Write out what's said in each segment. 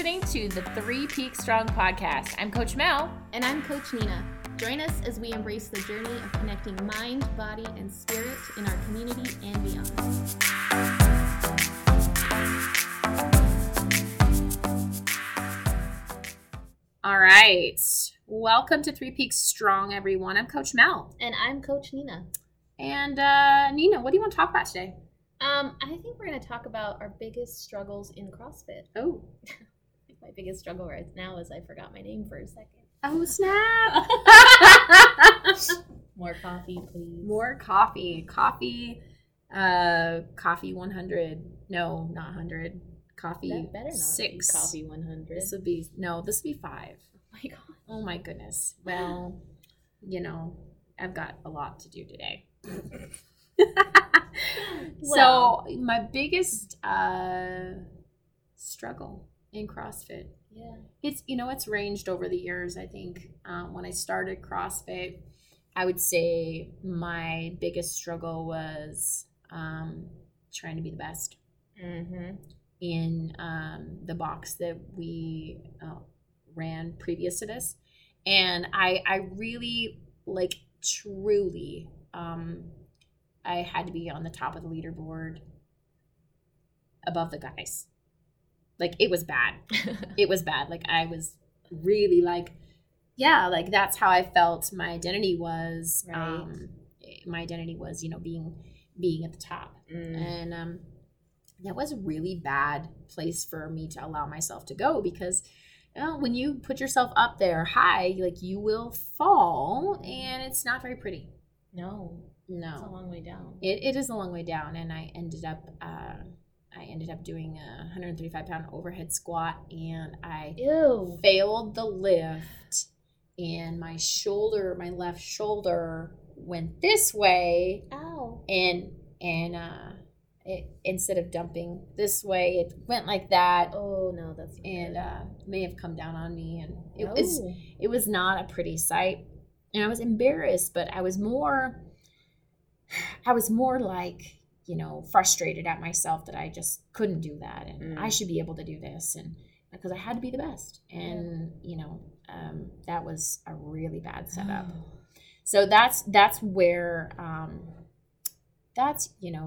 listening to the Three Peaks Strong podcast. I'm Coach Mel. And I'm Coach Nina. Join us as we embrace the journey of connecting mind, body, and spirit in our community and beyond. All right. Welcome to Three Peaks Strong, everyone. I'm Coach Mel. And I'm Coach Nina. And uh, Nina, what do you want to talk about today? Um, I think we're going to talk about our biggest struggles in CrossFit. Oh. My biggest struggle right now is I forgot my name for a second. Oh, snap. More coffee, please. More coffee. Coffee. Uh, coffee 100. No, not 100. Coffee That better not six. coffee 100. This would be, no, this would be five. oh my god. Oh my goodness. Well, you know, I've got a lot to do today. Well. so, my biggest uh, struggle in CrossFit, Yeah. it's, you know, it's ranged over the years. I think um, when I started CrossFit, I would say my biggest struggle was um, trying to be the best Mm-hmm. in um, the box that we uh, ran previous to this and i i really like truly um i had to be on the top of the leaderboard above the guys like it was bad it was bad like i was really like yeah like that's how i felt my identity was Right. um my identity was you know being being at the top Mm. and um, that was a really bad place for me to allow myself to go because you know, when you put yourself up there high, like you will fall, and it's not very pretty. No. No. It's a long way down. it, it is a long way down, and I ended up uh, I ended up doing a 135 pound overhead squat, and I Ew. failed the lift, and my shoulder, my left shoulder, went this way, Ow. and and uh it instead of dumping this way it went like that Oh no, that's and uh may have come down on me and it No. was it was not a pretty sight and i was embarrassed but i was more i was more like you know frustrated at myself that i just couldn't do that and Mm. i should be able to do this and because i had to be the best. And you know um, that was a really bad setup. So that's that's where um that's you know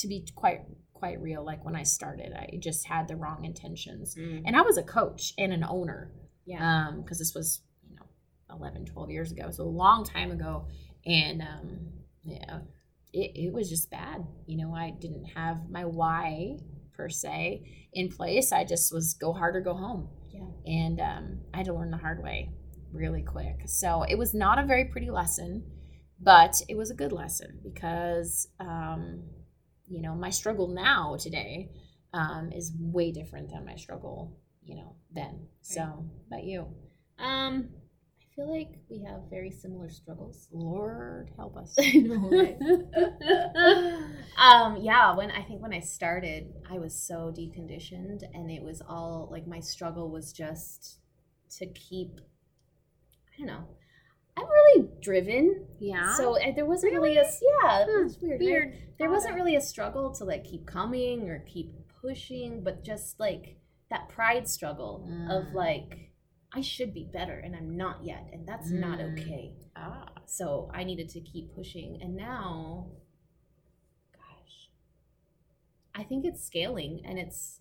to be quite quite real like when i started i just had the wrong intentions. Mm. and i was a coach and an owner Yeah. um because this was you know 11 12 years ago. So a long time ago. And um yeah it, it was just bad you know i didn't have my why per se in place. I just was go hard or go home. Yeah. and um, i had to learn the hard way really quick. So it was not a very pretty lesson but it was a good lesson because um, you know my struggle now today um, is way different than my struggle you know then. So about you? Um, feel like we have very similar struggles. lord help us I know, right? um, yeah, when I think when I started, I was so deconditioned, and it was all like my struggle was just to keep. I don't know. I'm really driven, yeah so uh, there wasn't really, a yeah. Hmm, It's weird. right? There wasn't really a struggle to like keep coming or keep pushing, but just like that pride struggle of Mm. like I should be better and I'm not yet, and that's not Mm. okay. ah So I needed to keep pushing. And now, gosh, I think it's scaling and it's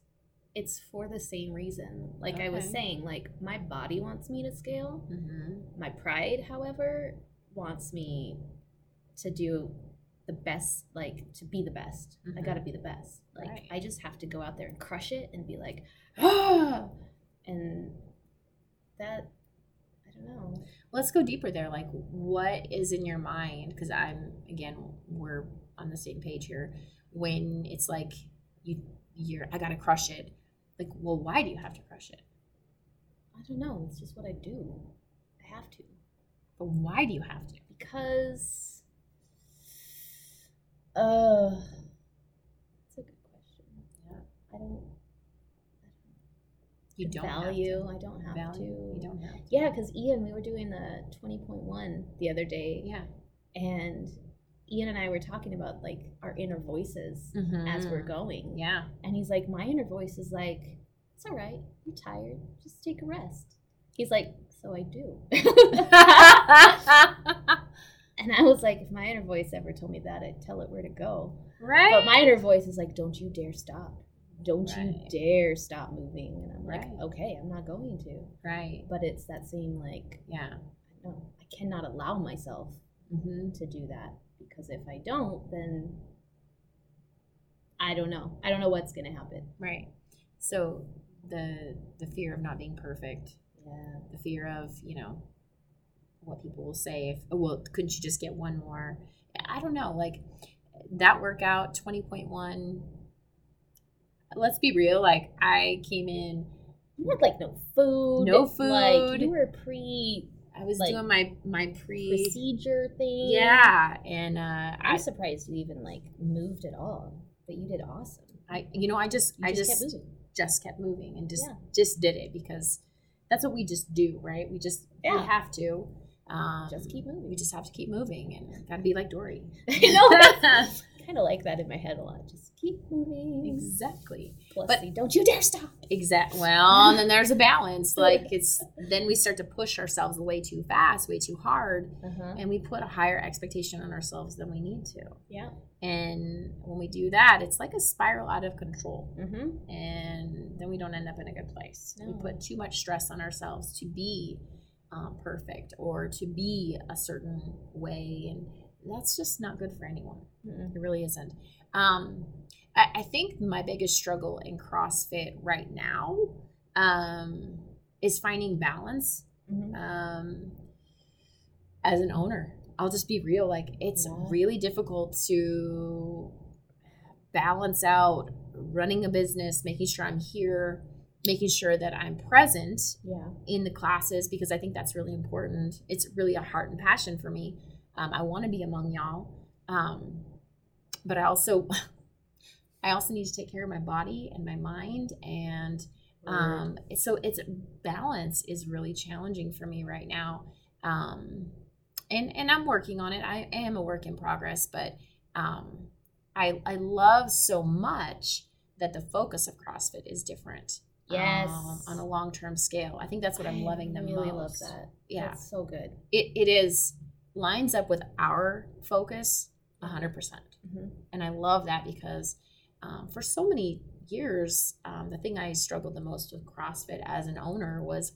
it's for the same reason. Like I was saying, like my body wants me to scale. mm-hmm. My pride, however, wants me to do the best, like to be the best. I Mhm. gotta be the best. Like Right. I just have to go out there and crush it and be like, ah, that I don't know. let's go deeper there like what is in your mind because i'm again we're on the same page here when it's like you you're i gotta crush it like well why do you have to crush it I don't know. It's just what I do. I have to. but why do you have to because uh that's a good question Yeah. i don't you don't have value to. i don't have value to you don't have to. yeah because ian we were doing the 20.1 the other day yeah and ian and i were talking about like our inner voices as we're Mhm. going yeah and he's like my inner voice is like It's all right. You're tired. Just take a rest. He's like, So I do. and I was like, If my inner voice ever told me that, I'd tell it where to go. right. But my inner voice is like, Don't you dare stop. Don't you dare stop moving. And I'm like, Right. Okay, I'm not going to. right. But it's that same, like, Yeah. no, I cannot allow myself hmm to do that because if I don't, then I don't know. I don't know what's gonna happen. Right. So the the fear of not being perfect, Yeah. the fear of you know what people will say if oh, well couldn't you just get one more? I don't know. Like that workout twenty point one. Let's be real. Like I came in, You had like no food. No Like food. you were pre I was Like, doing my my pre. procedure thing. Yeah, and uh, I'm I, surprised you even like moved at all. But you did awesome. I, you know, I just, You I just, just, kept moving. just kept moving and just Yeah. just did it because that's what we just do, right? We just we have to. Um, Just keep moving. We just have to keep moving and gotta be like Dory. Know. kind of like that in my head a lot. Just keep moving. exactly. Plus, But- don't you dare stop. Exact. Well, and then there's a balance. Like it's then we start to push ourselves way too fast, way too hard, Uh huh. and we put a higher expectation on ourselves than we need to. Yeah. And when we do that, it's like a spiral out of control. Mm-hmm. and then we don't end up in a good place. No. We put too much stress on ourselves to be um, perfect or to be a certain way, and that's just not good for anyone. Mm-mm. It really isn't. Um, I, I think my biggest struggle in CrossFit right now um, is finding balance Mm-hmm. um, as an owner. I'll just be real. Like it's Yeah. really difficult to balance out running a business, making sure I'm here, making sure that I'm present Yeah. in the classes because I think that's really important. It's really a heart and passion for me. Um, I want to be among y'all, um, but I also, I also need to take care of my body and my mind and um so it's balance is really challenging for me right now um and and i'm working on it i am a work in progress but um i i love so much that the focus of crossfit is different Yes. um, on a long-term scale i think that's what i'm loving the I really most love that. yeah That's so good. it, it is lines up with our focus 100% Mhm. and I love that because um, for so many years, um, the thing I struggled the most with CrossFit as an owner was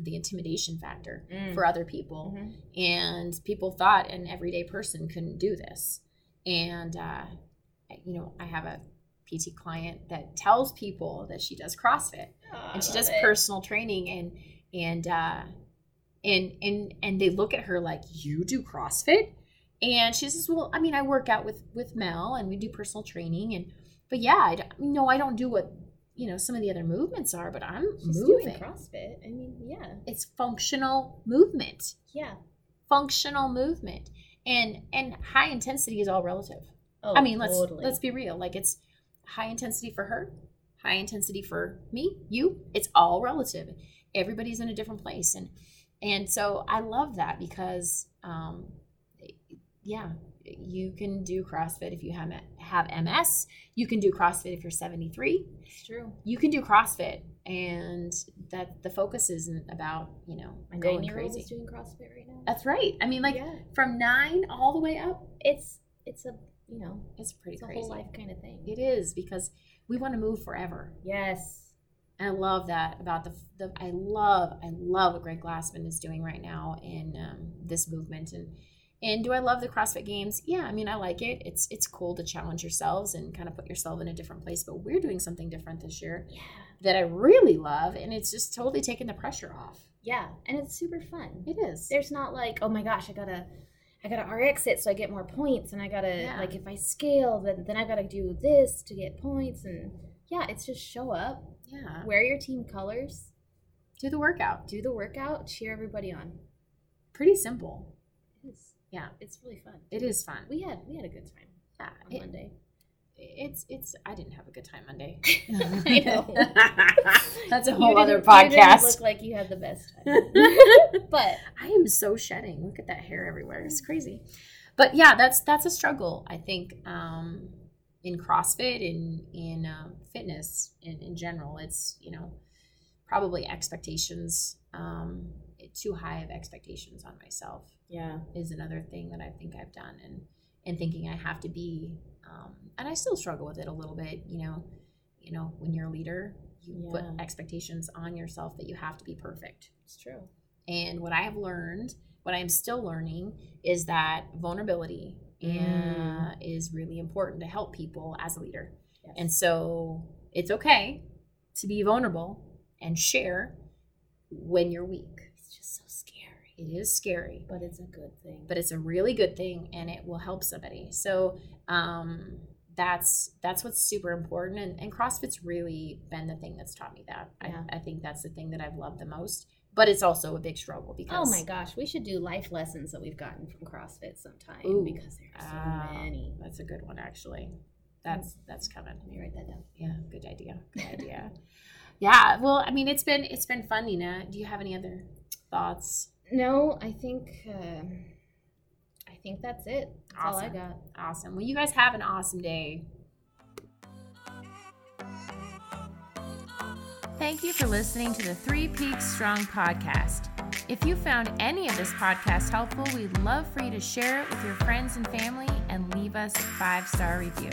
the intimidation factor Mm. for other people. Mhm. And people thought an everyday person couldn't do this. And, uh, you know, I have a PT client that tells people that she does CrossFit and she does personal training and, and, uh, and, and, and they look at her like, you do CrossFit? And she says, "Well, I mean, I work out with with Mel, and we do personal training, and but yeah, I don't, no, I don't do what you know some of the other movements are, but I'm She's moving. doing CrossFit. I mean, yeah. It's functional movement, Yeah. functional movement, and and high intensity is all relative. Oh, I mean, let's totally. let's be real. Like it's high intensity for her, high intensity for me, you. It's all relative. Everybody's in a different place, and and so I love that because, um, yeah, you can do CrossFit if you have have MS. You can do CrossFit if you're 73. It's true. You can do CrossFit, and that the focus isn't about you know My going crazy. doing CrossFit right now. That's right. I mean, like yeah. from nine all the way up, It's it's a you know it's pretty it's a crazy. whole life kind of thing. It is because we want to move forever. Yes. And I love that about the, the I love I love what Greg Glassman is doing right now in um, this movement and and do I love the CrossFit Games? Yeah, I mean I like it. It's it's cool to challenge yourselves and kind of put yourself in a different place. But we're doing something different this year Yeah. that I really love, and it's just totally taking the pressure off. Yeah, and it's super fun. It is. There's not like, oh my gosh, I gotta, I gotta RX it so I get more points, and I gotta Yeah. like if I scale, then then I gotta do this to get points, and yeah, it's just show up, yeah. wear your team colors, Do the workout. do the workout, cheer everybody on. Pretty simple. It's, Yeah. it's really fun. It is fun. We had we had a good time Yeah. on It- Monday. it's it's I didn't have a good time Monday. I know. That's a whole other podcast. look like you had the best time, but I am so shedding. Look at that hair everywhere. It's crazy. But yeah, that's that's a struggle. I think um in CrossFit in in um, fitness in, in general. It's you know probably expectations um, too high of expectations on myself. Yeah, is another thing that I think I've done and and thinking I have to be um, and I still struggle with it a little bit. You know, you know when you're a leader, you Yeah. put expectations on yourself that you have to be perfect. it's true. And what I have learned, what I am still learning, is that vulnerability Mm. uh, is really important to help people as a leader. Yes. And so it's okay to be vulnerable and share when you're weak. it's just so scary, It is scary, but it's a good thing. but it's a really good thing and it will help somebody. So um, that's that's what's super important. And, and CrossFit's really been the thing that's taught me that. Yeah. I, I think that's the thing that I've loved the most. But it's also a big struggle because Oh my gosh, we should do life lessons that we've gotten from CrossFit sometime Ooh. because there are so Ah, many. That's a good one, actually. That's that's coming. Let me write that down. Yeah, good idea. Good idea. yeah. Well, I mean, it's been it's been fun, Nina. Do you have any other thoughts? No, I think um I think that's it. That's all I got. Awesome. Well, you guys have an awesome day. Thank you for listening to the Three Peaks Strong podcast. If you found any of this podcast helpful, we'd love for you to share it with your friends and family and leave us a five star review.